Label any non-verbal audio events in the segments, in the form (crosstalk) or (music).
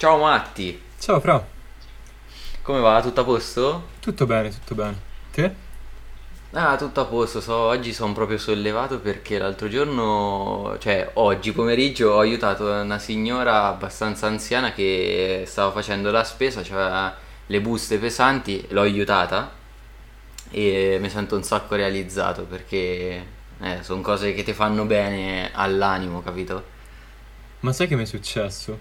Ciao Matti, Ciao Fra, come va? Tutto a posto? tutto bene, tutto bene. Te? Ah, tutto a posto, so- oggi sono proprio sollevato perché l'altro giorno, cioè oggi pomeriggio ho aiutato una signora abbastanza anziana che stava facendo la spesa, aveva le buste pesanti, l'ho aiutata e mi sento un sacco realizzato perché sono cose che ti fanno bene all'animo, capito? Ma sai che mi è successo?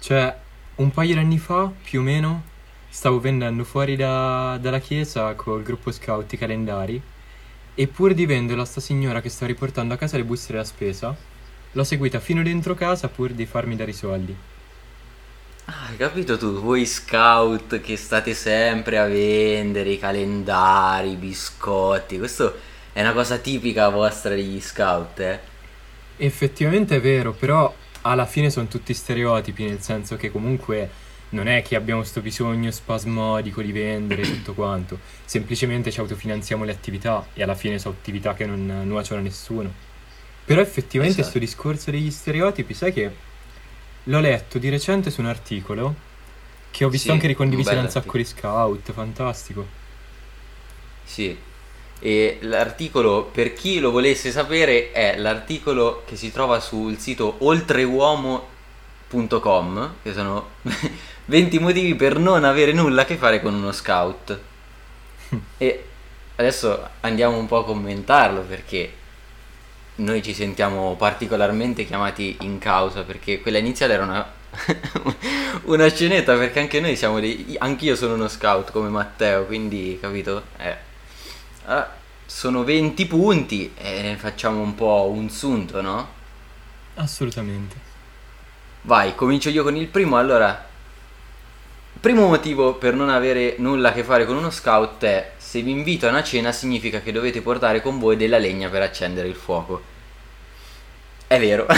Cioè, un paio di anni fa, più o meno, stavo vendendo fuori da- dalla chiesa col gruppo scout i calendari e pur di venderlo a sta signora che sta riportando a casa le buste della spesa, l'ho seguita fino dentro casa pur di farmi dare i soldi. Ah, hai capito tu, voi scout che state sempre a vendere i calendari, i biscotti, questo è una cosa tipica vostra degli scout, eh? Effettivamente è vero, però alla fine sono tutti stereotipi, nel senso che comunque non è che abbiamo sto bisogno spasmodico di vendere tutto quanto, semplicemente ci autofinanziamo le attività e alla fine sono attività che non nuociono a nessuno. Però effettivamente Esatto. sto discorso degli stereotipi, sai che l'ho letto di recente su un articolo che ho visto Sì, anche ricondiviso da un sacco di scout, fantastico. Sì. E l'articolo, per chi lo volesse sapere, è l'articolo che si trova sul sito oltreuomo.com, che sono (laughs) 20 motivi per non avere nulla a che fare con uno scout. (laughs) E adesso andiamo un po' a commentarlo perché noi ci sentiamo particolarmente chiamati in causa perché quella iniziale era una, (laughs) una scenetta perché anche noi siamo dei... anch'io sono uno scout come Matteo, quindi capito? Eh. Ah, sono 20 punti e ne facciamo un po' un sunto, no? Assolutamente. Vai, comincio io con il primo. Allora, primo motivo per non avere nulla a che fare con uno scout è se vi invito a una cena significa che dovete portare con voi della legna per accendere il fuoco. È vero. (laughs)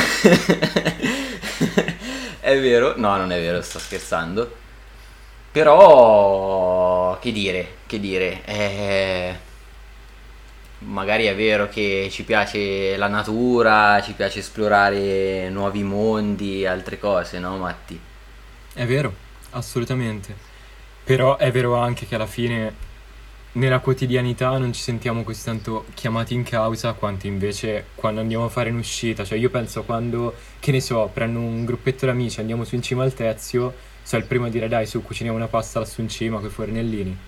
è vero. No, non è vero, sto scherzando. Però, che dire, che dire, eh, magari è vero che ci piace la natura, ci piace esplorare nuovi mondi, altre cose, no, Matti? È vero, assolutamente. Però è vero anche che alla fine nella quotidianità non ci sentiamo così tanto chiamati in causa quanto invece quando andiamo a fare un'uscita. Cioè io penso quando, che ne so, prendo un gruppetto di amici, andiamo su in cima al Tezio, sono il primo a dire dai su cuciniamo una pasta lassù in cima con i fornellini.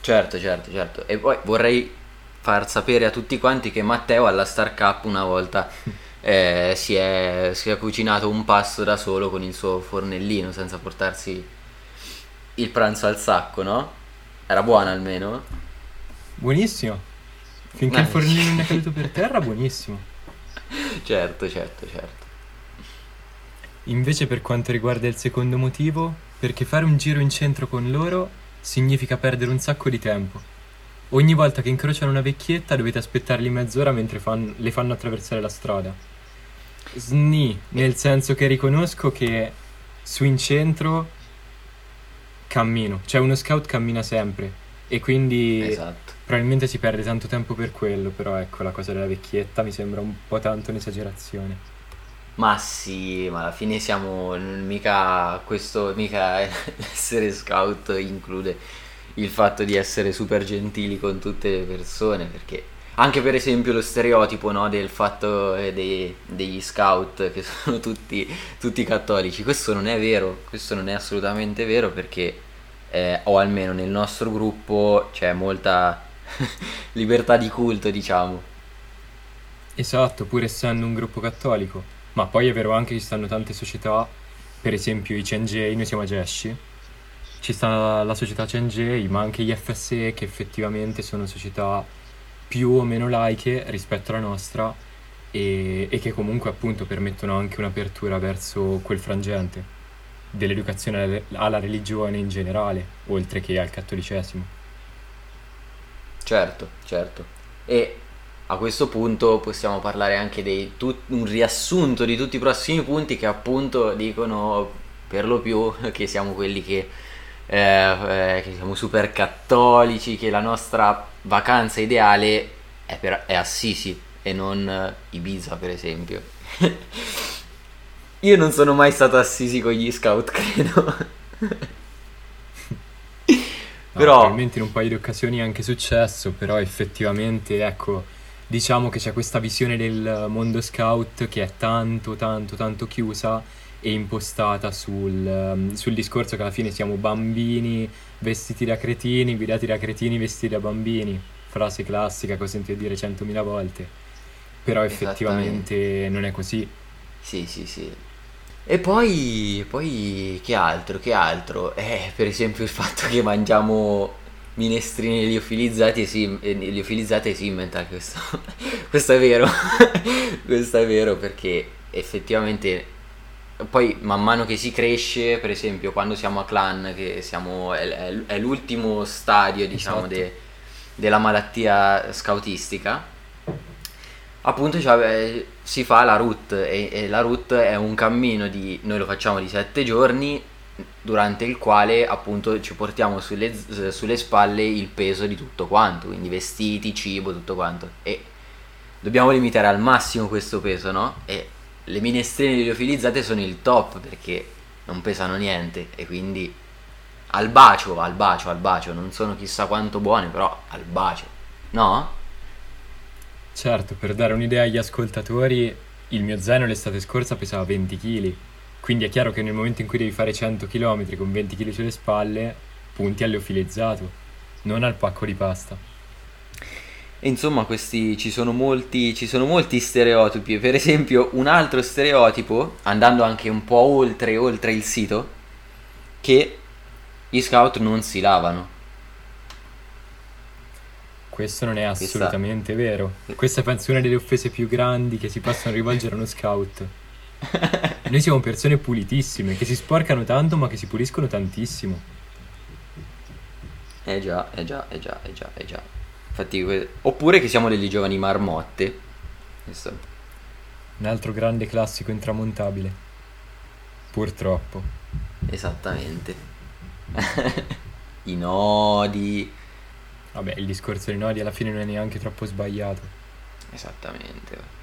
Certo, certo, certo. E poi vorrei far sapere a tutti quanti che Matteo alla Star Cup una volta (laughs) eh, si, è, si è cucinato un pasto da solo con il suo fornellino senza portarsi il pranzo al sacco, no? Era buono almeno? Buonissimo. Finché il Eh. fornellino non è caduto per (laughs) terra, buonissimo. Certo, certo, certo. Invece per quanto riguarda il secondo motivo, perché fare un giro in centro con loro significa perdere un sacco di tempo. Ogni volta che incrociano una vecchietta dovete aspettarli mezz'ora mentre fan- le fanno attraversare la strada. Sni, nel senso che riconosco che su in centro cammino, cioè uno scout cammina sempre e quindi Esatto. probabilmente si perde tanto tempo per quello, però ecco la cosa della vecchietta mi sembra un po' tanto un'esagerazione. Ma sì, ma alla fine siamo mica questo, mica (laughs) essere scout include il fatto di essere super gentili con tutte le persone, perché anche per esempio lo stereotipo, no, del fatto eh, dei- degli scout (laughs) che sono tutti, tutti cattolici, questo non è vero, questo non è assolutamente vero perché, eh, o almeno nel nostro gruppo c'è molta (laughs) libertà di culto, diciamo. Esatto, pur essendo un gruppo cattolico. Ma poi è vero anche che ci stanno tante società, per esempio i CNJ, noi siamo a ci sta la società CNJ, ma anche gli FSE che effettivamente sono società più o meno laiche rispetto alla nostra e, e che comunque appunto permettono anche un'apertura verso quel frangente dell'educazione alle- alla religione in generale, oltre che al cattolicesimo. Certo, certo. E a questo punto possiamo parlare anche di un riassunto di tutti i prossimi punti che appunto dicono per lo più (laughs) che siamo quelli che, eh, eh, che siamo super cattolici, che la nostra vacanza ideale è, per- è Assisi e non eh, Ibiza per esempio. (laughs) Io non sono mai stato assisi con gli scout, (laughs) credo. No, però... Probabilmente in un paio di occasioni è anche successo, però effettivamente, ecco, diciamo che c'è questa visione del mondo scout che è tanto, tanto, tanto chiusa e impostata sul, um, sul discorso che alla fine siamo bambini vestiti da cretini, guidati da cretini vestiti da bambini. Frase classica che ho sentito dire centomila volte. Però effettivamente non è così. Sì, sì, sì. E poi, poi che altro? Che altro? Eh, per esempio il fatto che mangiamo minestrini liofilizzati e si, liofilizzate si inventa questo. (laughs) questo è vero. (laughs) questo è vero perché effettivamente poi man mano che si cresce, per esempio quando siamo a clan, che siamo, è, è l'ultimo stadio diciamo esatto. de, della malattia scoutistica, appunto cioè, si fa la route e, e, la route è un cammino di noi lo facciamo di sette giorni durante il quale appunto ci portiamo sulle, sulle spalle il peso di tutto quanto quindi vestiti cibo tutto quanto e dobbiamo limitare al massimo questo peso no e le minestrine liofilizzate sono il top perché non pesano niente e quindi al bacio al bacio al bacio non sono chissà quanto buone però al bacio no? Certo, per dare un'idea agli ascoltatori, il mio zaino l'estate scorsa pesava 20 kg, quindi è chiaro che nel momento in cui devi fare 100 km con 20 kg sulle spalle, punti all'eofilizzato, non al pacco di pasta. Insomma, questi ci sono molti, ci sono molti stereotipi. Per esempio, un altro stereotipo, andando anche un po' oltre, oltre il sito, che gli scout non si lavano. Questo non è assolutamente Questa... vero. Questa penso una delle offese più grandi che si possono rivolgere a uno scout. (laughs) Noi siamo persone pulitissime, che si sporcano tanto ma che si puliscono tantissimo. Eh già, eh già, eh già, eh già, eh già. Infatti, oppure che siamo delle giovani marmotte. Questo. Un altro grande classico intramontabile. Purtroppo. Esattamente. (laughs) I nodi, Vabbè, il discorso dei nodi alla fine non è neanche troppo sbagliato. Esattamente.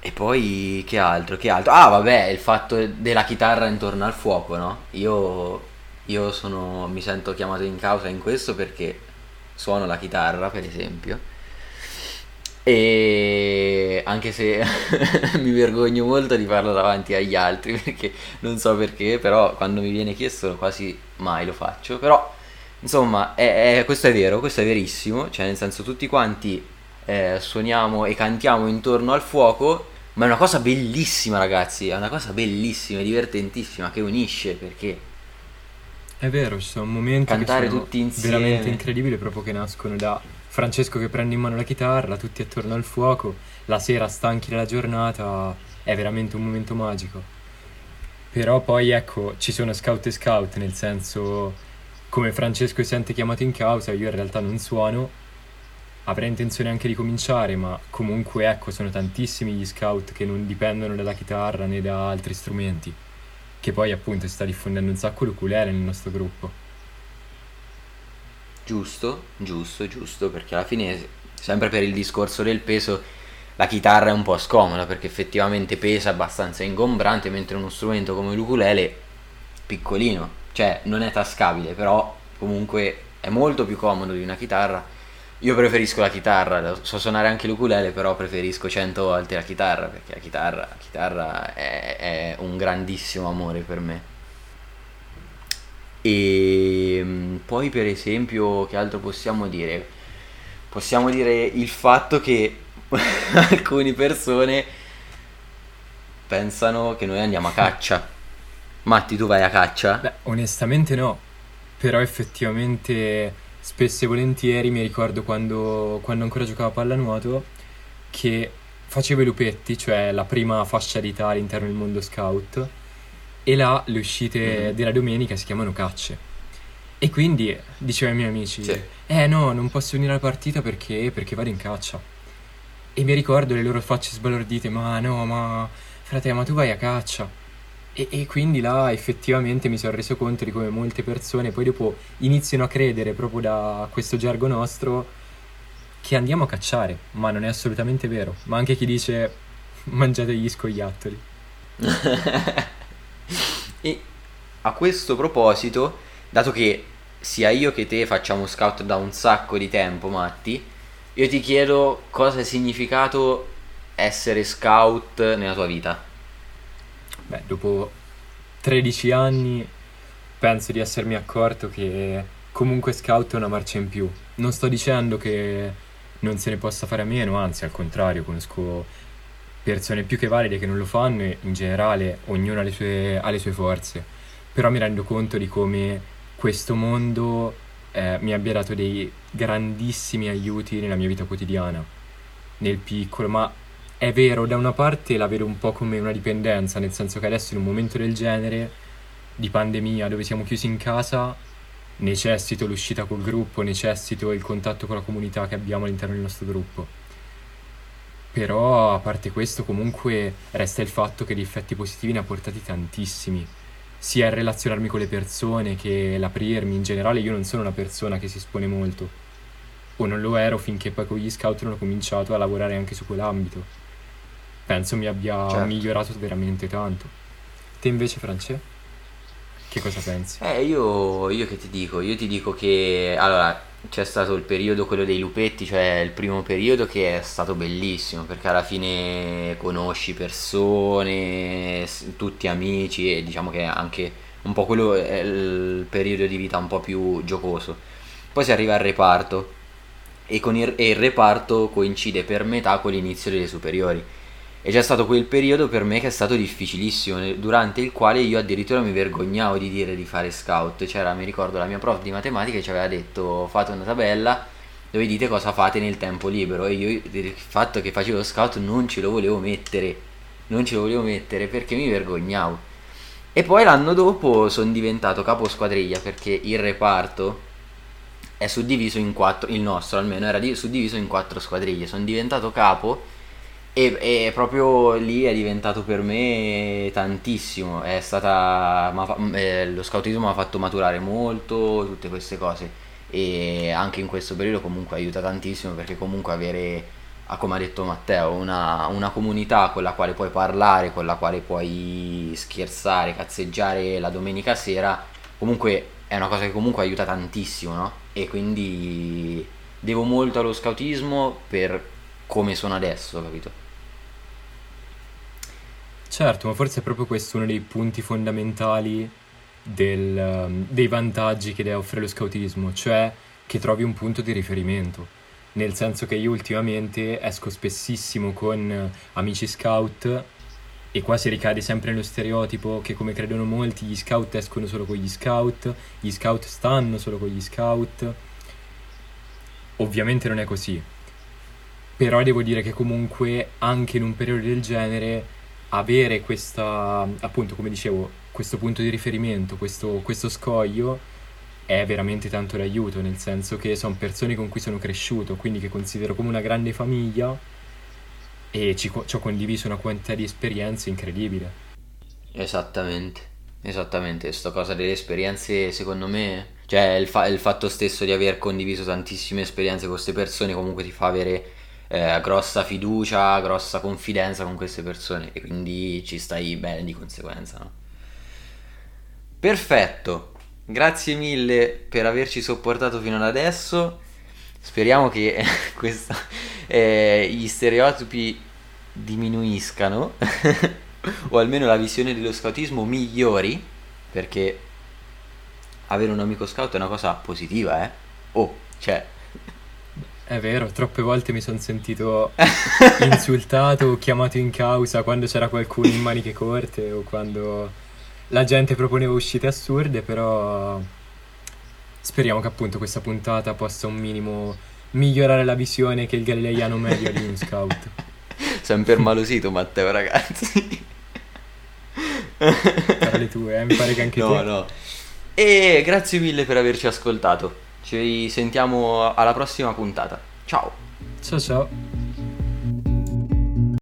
E poi che altro? Che altro? Ah, vabbè, il fatto della chitarra intorno al fuoco, no? Io, io sono, mi sento chiamato in causa in questo perché suono la chitarra, per esempio. E anche se (laughs) mi vergogno molto di farlo davanti agli altri, (laughs) perché non so perché, però quando mi viene chiesto quasi mai lo faccio. Però Insomma, è, è, questo è vero, questo è verissimo, cioè nel senso tutti quanti eh, suoniamo e cantiamo intorno al fuoco, ma è una cosa bellissima ragazzi, è una cosa bellissima, divertentissima, che unisce perché... È vero, ci sono momenti Cantare tutti insieme. veramente incredibili proprio che nascono da Francesco che prende in mano la chitarra, tutti attorno al fuoco, la sera stanchi della giornata, è veramente un momento magico. Però poi ecco, ci sono scout e scout, nel senso come Francesco si sente chiamato in causa, io in realtà non suono, avrei intenzione anche di cominciare, ma comunque ecco, sono tantissimi gli scout che non dipendono dalla chitarra né da altri strumenti, che poi appunto si sta diffondendo un sacco l'ukulele nel nostro gruppo. Giusto, giusto, giusto, perché alla fine, sempre per il discorso del peso, la chitarra è un po' scomoda perché effettivamente pesa abbastanza ingombrante, mentre uno strumento come l'ukulele piccolino cioè non è tascabile, però comunque è molto più comodo di una chitarra. Io preferisco la chitarra, so suonare anche l'ukulele, però preferisco cento volte la chitarra, perché la chitarra, la chitarra è, è un grandissimo amore per me. E ehm, poi per esempio, che altro possiamo dire? Possiamo dire il fatto che (laughs) alcune persone pensano che noi andiamo a caccia. Matti, tu vai a caccia? Beh, onestamente no, però effettivamente spesso e volentieri mi ricordo quando, quando ancora giocavo a pallanuoto che facevo i lupetti, cioè la prima fascia d'età all'interno del mondo scout, e là le uscite mm. della domenica si chiamano cacce. E quindi dicevo ai miei amici, sì. eh no, non posso venire alla partita perché, perché vado in caccia. E mi ricordo le loro facce sbalordite, ma no, ma frate, ma tu vai a caccia. E, e, quindi là effettivamente mi sono reso conto di come molte persone poi dopo iniziano a credere proprio da questo gergo nostro che andiamo a cacciare, ma non è assolutamente vero. Ma anche chi dice (laughs) mangiate gli scoiattoli. (laughs) e a questo proposito, dato che sia io che te facciamo scout da un sacco di tempo, Matti, io ti chiedo cosa ha significato essere scout nella tua vita. Beh, dopo 13 anni penso di essermi accorto che comunque scout è una marcia in più. Non sto dicendo che non se ne possa fare a meno, anzi al contrario, conosco persone più che valide che non lo fanno e in generale ognuno ha le sue, ha le sue forze. Però mi rendo conto di come questo mondo eh, mi abbia dato dei grandissimi aiuti nella mia vita quotidiana, nel piccolo, ma è vero, da una parte la vedo un po' come una dipendenza, nel senso che adesso in un momento del genere, di pandemia, dove siamo chiusi in casa, necessito l'uscita col gruppo, necessito il contatto con la comunità che abbiamo all'interno del nostro gruppo. Però a parte questo comunque resta il fatto che di effetti positivi ne ha portati tantissimi, sia il relazionarmi con le persone che l'aprirmi, in generale io non sono una persona che si espone molto, o non lo ero finché poi con gli scout non ho cominciato a lavorare anche su quell'ambito. Penso mi abbia certo. migliorato veramente tanto. Te invece Francesco? Che cosa pensi? Eh, io, io che ti dico? Io ti dico che allora c'è stato il periodo quello dei lupetti, cioè il primo periodo che è stato bellissimo perché alla fine conosci persone, tutti amici e diciamo che anche un po' quello è il periodo di vita un po' più giocoso. Poi si arriva al reparto e, con il, e il reparto coincide per metà con l'inizio delle superiori e c'è stato quel periodo per me che è stato difficilissimo, durante il quale io addirittura mi vergognavo di dire di fare scout. C'era, mi ricordo, la mia prof di matematica ci aveva detto fate una tabella dove dite cosa fate nel tempo libero e io il fatto che facevo scout non ce lo volevo mettere, non ce lo volevo mettere perché mi vergognavo. E poi l'anno dopo sono diventato capo squadriglia perché il reparto è suddiviso in quattro, il nostro almeno era suddiviso in quattro squadriglie, sono diventato capo e, e, proprio lì è diventato per me tantissimo. È stata. Eh, lo scoutismo mi ha fatto maturare molto, tutte queste cose. E anche in questo periodo comunque aiuta tantissimo perché comunque avere, come ha detto Matteo, una, una comunità con la quale puoi parlare, con la quale puoi scherzare, cazzeggiare la domenica sera, comunque è una cosa che comunque aiuta tantissimo, no? E quindi devo molto allo scoutismo per come sono adesso, capito? Certo, ma forse è proprio questo uno dei punti fondamentali del, um, dei vantaggi che offre lo scoutismo, cioè che trovi un punto di riferimento. Nel senso che io ultimamente esco spessissimo con amici scout e qua si ricade sempre nello stereotipo che come credono molti gli scout escono solo con gli scout, gli scout stanno solo con gli scout. Ovviamente non è così. Però devo dire che comunque anche in un periodo del genere avere questa, appunto, come dicevo, questo punto di riferimento, questo, questo scoglio è veramente tanto d'aiuto, nel senso che sono persone con cui sono cresciuto, quindi che considero come una grande famiglia e ci, ci ho condiviso una quantità di esperienze incredibile. Esattamente, esattamente, questa cosa delle esperienze secondo me, cioè il, fa- il fatto stesso di aver condiviso tantissime esperienze con queste persone comunque ti fa avere eh, grossa fiducia, grossa confidenza con queste persone e quindi ci stai bene di conseguenza. No? Perfetto, grazie mille per averci sopportato fino ad adesso. Speriamo che (laughs) questa, eh, gli stereotipi diminuiscano (laughs) o almeno la visione dello scoutismo migliori perché avere un amico scout è una cosa positiva, eh? Oh, cioè, è vero, troppe volte mi sono sentito (laughs) insultato o chiamato in causa quando c'era qualcuno in maniche corte o quando la gente proponeva uscite assurde, però speriamo che appunto questa puntata possa un minimo migliorare la visione che il galileiano medio di un scout. Sempre malosito Matteo ragazzi. Parole tue, eh? mi pare che anche no, te. No, no. E grazie mille per averci ascoltato. Ci sentiamo alla prossima puntata. Ciao. Ciao ciao.